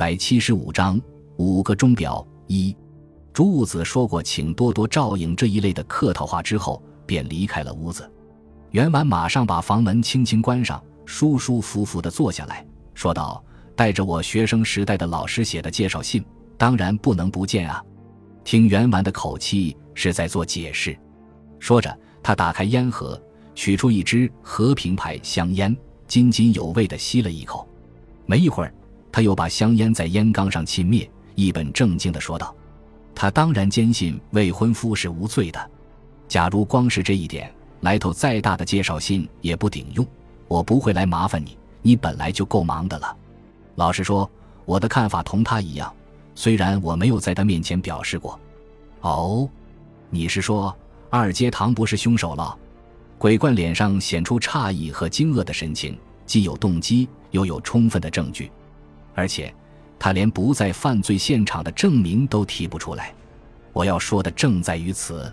百七十五章五个钟表一。朱子说过“请多多照应”这一类的客套话之后，便离开了屋子。袁婉马上把房门轻轻关上，舒舒服服地坐下来说道：“带着我学生时代的老师写的介绍信，当然不能不见啊。”听袁婉的口气是在做解释。说着，他打开烟盒，取出一支和平牌香烟，津津有味地吸了一口。没一会儿，他又把香烟在烟缸上沁灭，一本正经地说道。他当然坚信未婚夫是无罪的。假如光是这一点，来头再大的介绍信也不顶用。我不会来麻烦你，你本来就够忙的了。老实说，我的看法同他一样，虽然我没有在他面前表示过。哦，你是说二阶堂不是凶手了？鬼怪脸上显出诧异和惊愕的神情，既有动机，又有充分的证据，而且。他连不在犯罪现场的证明都提不出来，我要说的正在于此，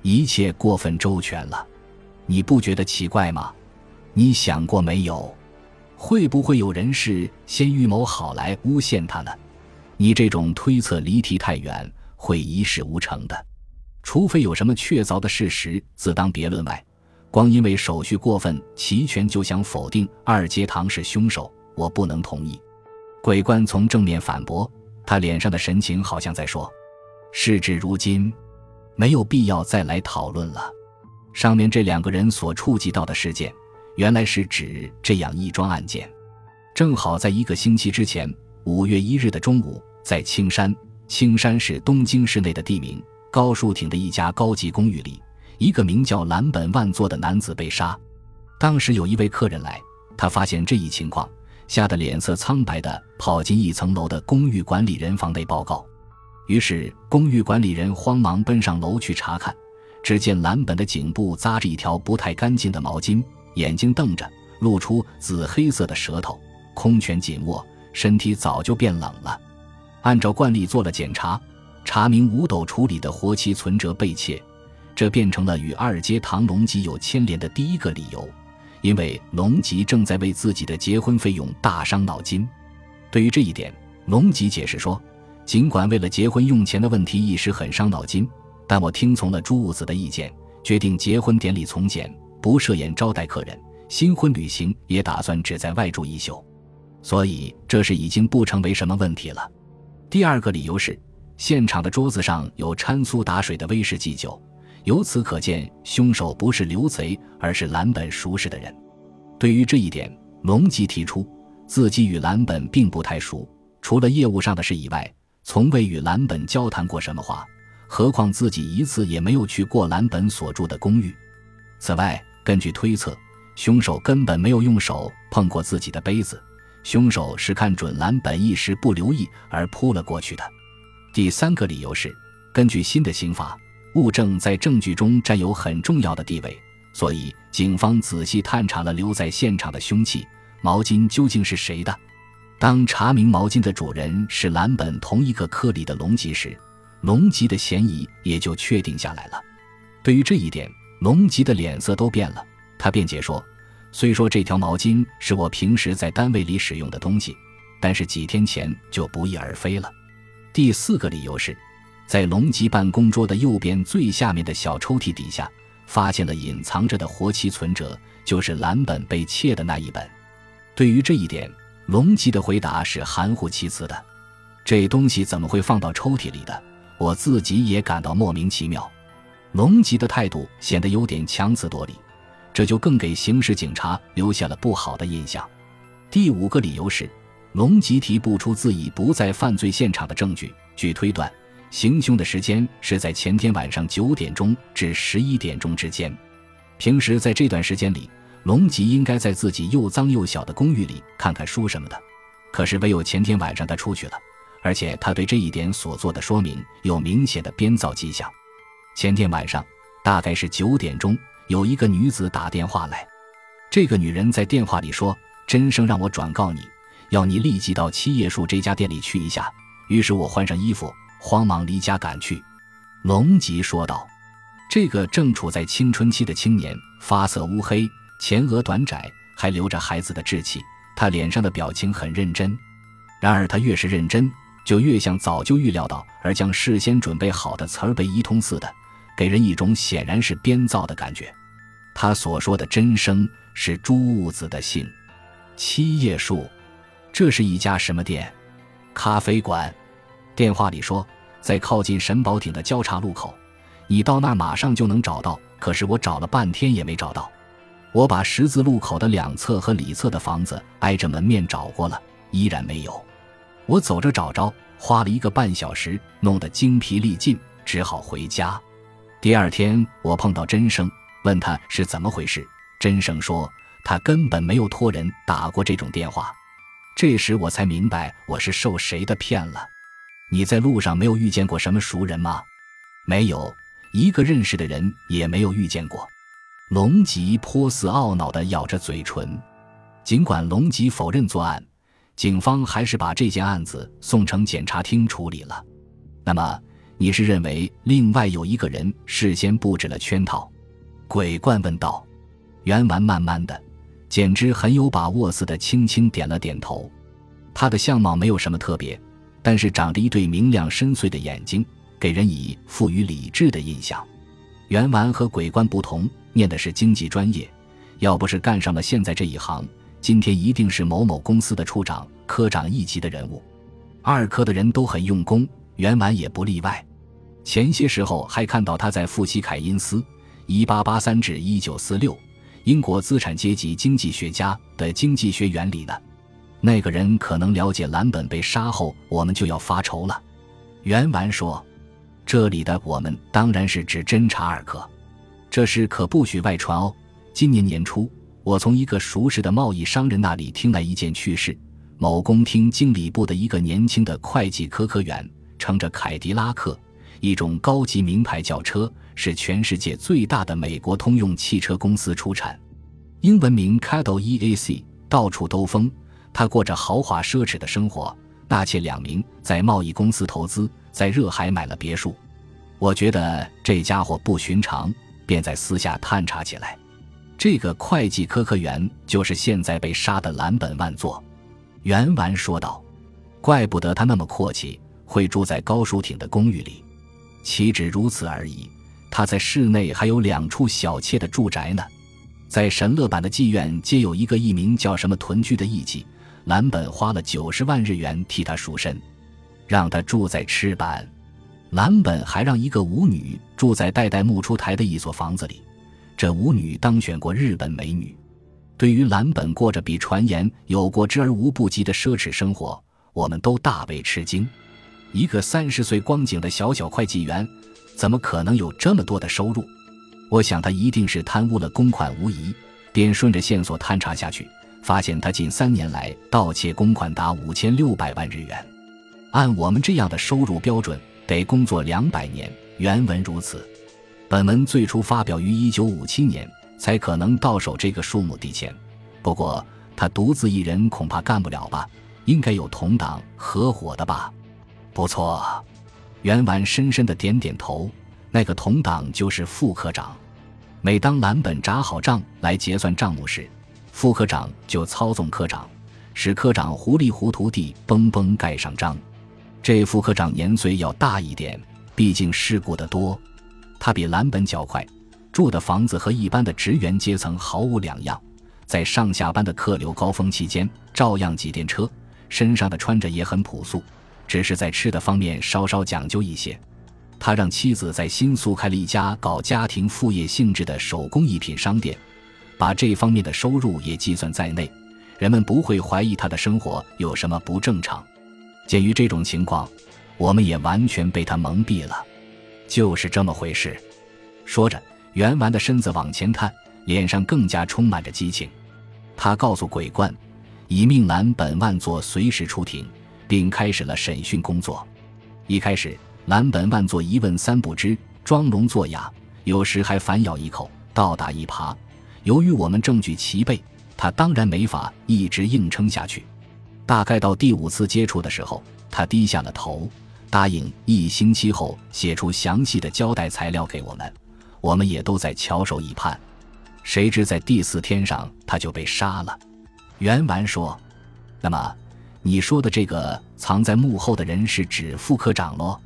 一切过分周全了，你不觉得奇怪吗？你想过没有，会不会有人事先预谋好来诬陷他呢？你这种推测离题太远，会一事无成的。除非有什么确凿的事实，自当别论外，光因为手续过分齐全就想否定二阶堂是凶手，我不能同意。鬼官从正面反驳，他脸上的神情好像在说：“事至如今，没有必要再来讨论了。上面这两个人所触及到的事件，原来是指这样一桩案件。正好在一个星期之前，五月一日的中午，在青山，青山是东京市内的地名，高树町的一家高级公寓里，一个名叫蓝本万作的男子被杀。当时有一位客人来，他发现这一情况。”吓得脸色苍白的跑进一层楼的公寓管理人房内报告，于是公寓管理人慌忙奔上楼去查看，只见蓝本的颈部扎着一条不太干净的毛巾，眼睛瞪着，露出紫黑色的舌头，空拳紧握，身体早就变冷了。按照惯例做了检查，查明五斗处理的活期存折被窃，这变成了与二阶堂龙吉有牵连的第一个理由。因为龙吉正在为自己的结婚费用大伤脑筋，对于这一点，龙吉解释说：“尽管为了结婚用钱的问题一时很伤脑筋，但我听从了朱兀子的意见，决定结婚典礼从简，不设宴招待客人，新婚旅行也打算只在外住一宿，所以这事已经不成为什么问题了。”第二个理由是，现场的桌子上有掺苏打水的威士忌酒。由此可见，凶手不是刘贼，而是蓝本熟识的人。对于这一点，龙吉提出自己与蓝本并不太熟，除了业务上的事以外，从未与蓝本交谈过什么话。何况自己一次也没有去过蓝本所住的公寓。此外，根据推测，凶手根本没有用手碰过自己的杯子。凶手是看准蓝本一时不留意而扑了过去的。第三个理由是，根据新的刑法。物证在证据中占有很重要的地位，所以警方仔细探查了留在现场的凶器毛巾究竟是谁的。当查明毛巾的主人是蓝本同一个科里的龙吉时，龙吉的嫌疑也就确定下来了。对于这一点，龙吉的脸色都变了。他辩解说：“虽说这条毛巾是我平时在单位里使用的东西，但是几天前就不翼而飞了。”第四个理由是。在龙吉办公桌的右边最下面的小抽屉底下，发现了隐藏着的活期存折，就是蓝本被窃的那一本。对于这一点，龙吉的回答是含糊其辞的：“这东西怎么会放到抽屉里的？我自己也感到莫名其妙。”龙吉的态度显得有点强词夺理，这就更给刑事警察留下了不好的印象。第五个理由是，龙吉提不出自己不在犯罪现场的证据。据推断。行凶的时间是在前天晚上九点钟至十一点钟之间。平时在这段时间里，龙吉应该在自己又脏又小的公寓里看看书什么的。可是唯有前天晚上他出去了，而且他对这一点所做的说明有明显的编造迹象。前天晚上大概是九点钟，有一个女子打电话来，这个女人在电话里说：“真生让我转告你，要你立即到七叶树这家店里去一下。”于是我换上衣服。慌忙离家赶去，龙吉说道：“这个正处在青春期的青年，发色乌黑，前额短窄，还留着孩子的稚气。他脸上的表情很认真。然而他越是认真，就越像早就预料到而将事先准备好的词儿背一通似的，给人一种显然是编造的感觉。他所说的真声是朱兀子的姓。七叶树，这是一家什么店？咖啡馆。电话里说，在靠近神宝顶的交叉路口，你到那马上就能找到。可是我找了半天也没找到。我把十字路口的两侧和里侧的房子挨着门面找过了，依然没有。我走着找着，花了一个半小时，弄得精疲力尽，只好回家。第二天，我碰到真生，问他是怎么回事。真生说。他根本没有托人打过这种电话，这时我才明白我是受谁的骗了。你在路上没有遇见过什么熟人吗？没有，一个认识的人也没有遇见过。龙吉颇似懊恼地咬着嘴唇。尽管龙吉否认作案，警方还是把这件案子送呈检察厅处理了。那么，你是认为另外有一个人事先布置了圈套？鬼怪问道。袁完慢慢的。简直很有把握似的，轻轻点了点头。他的相貌没有什么特别，但是长着一对明亮深邃的眼睛，给人以富于理智的印象。袁完和鬼官不同，念的是经济专业，要不是干上了现在这一行，今天一定是某某公司的处长、科长一级的人物。二科的人都很用功，袁完也不例外。前些时候还看到他在富西凯因斯（一八八三至一九四六）。英国资产阶级经济学家的经济学原理呢？那个人可能了解蓝本被杀后，我们就要发愁了。袁丸说：“这里的我们当然是指侦查二科，这事可不许外传哦。”今年年初，我从一个熟识的贸易商人那里听来一件趣事：某公厅经理部的一个年轻的会计科科员，乘着凯迪拉克，一种高级名牌轿车。是全世界最大的美国通用汽车公司出产，英文名 Caddo EAC，到处兜风。他过着豪华奢侈的生活，纳妾两名，在贸易公司投资，在热海买了别墅。我觉得这家伙不寻常，便在私下探查起来。这个会计科科员就是现在被杀的蓝本万作。袁完说道：“怪不得他那么阔气，会住在高树挺的公寓里，岂止如此而已。”他在市内还有两处小妾的住宅呢，在神乐版的妓院皆有一个艺名叫什么屯居的艺妓。蓝本花了九十万日元替他赎身，让他住在赤坂。蓝本还让一个舞女住在代代木出台的一所房子里，这舞女当选过日本美女。对于蓝本过着比传言有过之而无不及的奢侈生活，我们都大为吃惊。一个三十岁光景的小小会计员。怎么可能有这么多的收入？我想他一定是贪污了公款无疑。便顺着线索探查下去，发现他近三年来盗窃公款达五千六百万日元。按我们这样的收入标准，得工作两百年。原文如此。本文最初发表于一九五七年，才可能到手这个数目的钱。不过他独自一人恐怕干不了吧？应该有同党合伙的吧？不错。袁完深深的点点头，那个同党就是副科长。每当蓝本扎好账来结算账目时，副科长就操纵科长，使科长糊里糊涂地嘣嘣盖上章。这副科长年岁要大一点，毕竟事故的多。他比蓝本较快，住的房子和一般的职员阶层毫无两样。在上下班的客流高峰期间，照样挤电车，身上的穿着也很朴素。只是在吃的方面稍稍讲究一些，他让妻子在新宿开了一家搞家庭副业性质的手工艺品商店，把这方面的收入也计算在内，人们不会怀疑他的生活有什么不正常。鉴于这种情况，我们也完全被他蒙蔽了，就是这么回事。说着，圆完的身子往前探，脸上更加充满着激情。他告诉鬼官，已命蓝本万座随时出庭。并开始了审讯工作。一开始，蓝本万作一问三不知，装聋作哑，有时还反咬一口，倒打一耙。由于我们证据齐备，他当然没法一直硬撑下去。大概到第五次接触的时候，他低下了头，答应一星期后写出详细的交代材料给我们。我们也都在翘首以盼。谁知在第四天上，他就被杀了。袁完说：“那么。”你说的这个藏在幕后的人是指副科长喽？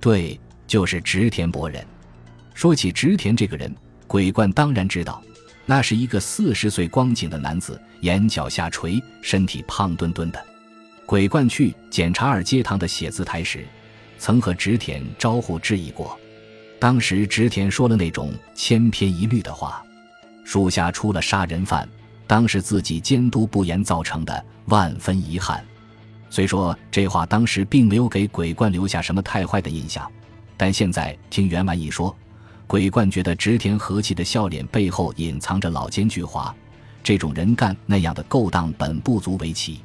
对，就是植田博人。说起植田这个人，鬼冠当然知道，那是一个四十岁光景的男子，眼角下垂，身体胖墩墩的。鬼冠去检查二阶堂的写字台时，曾和植田招呼致意过。当时植田说了那种千篇一律的话：“属下出了杀人犯，当是自己监督不严造成的，万分遗憾。”虽说这话当时并没有给鬼冠留下什么太坏的印象，但现在听袁完一说，鬼冠觉得直田和气的笑脸背后隐藏着老奸巨猾，这种人干那样的勾当本不足为奇。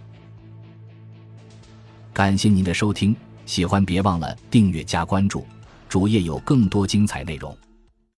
感谢您的收听，喜欢别忘了订阅加关注，主页有更多精彩内容。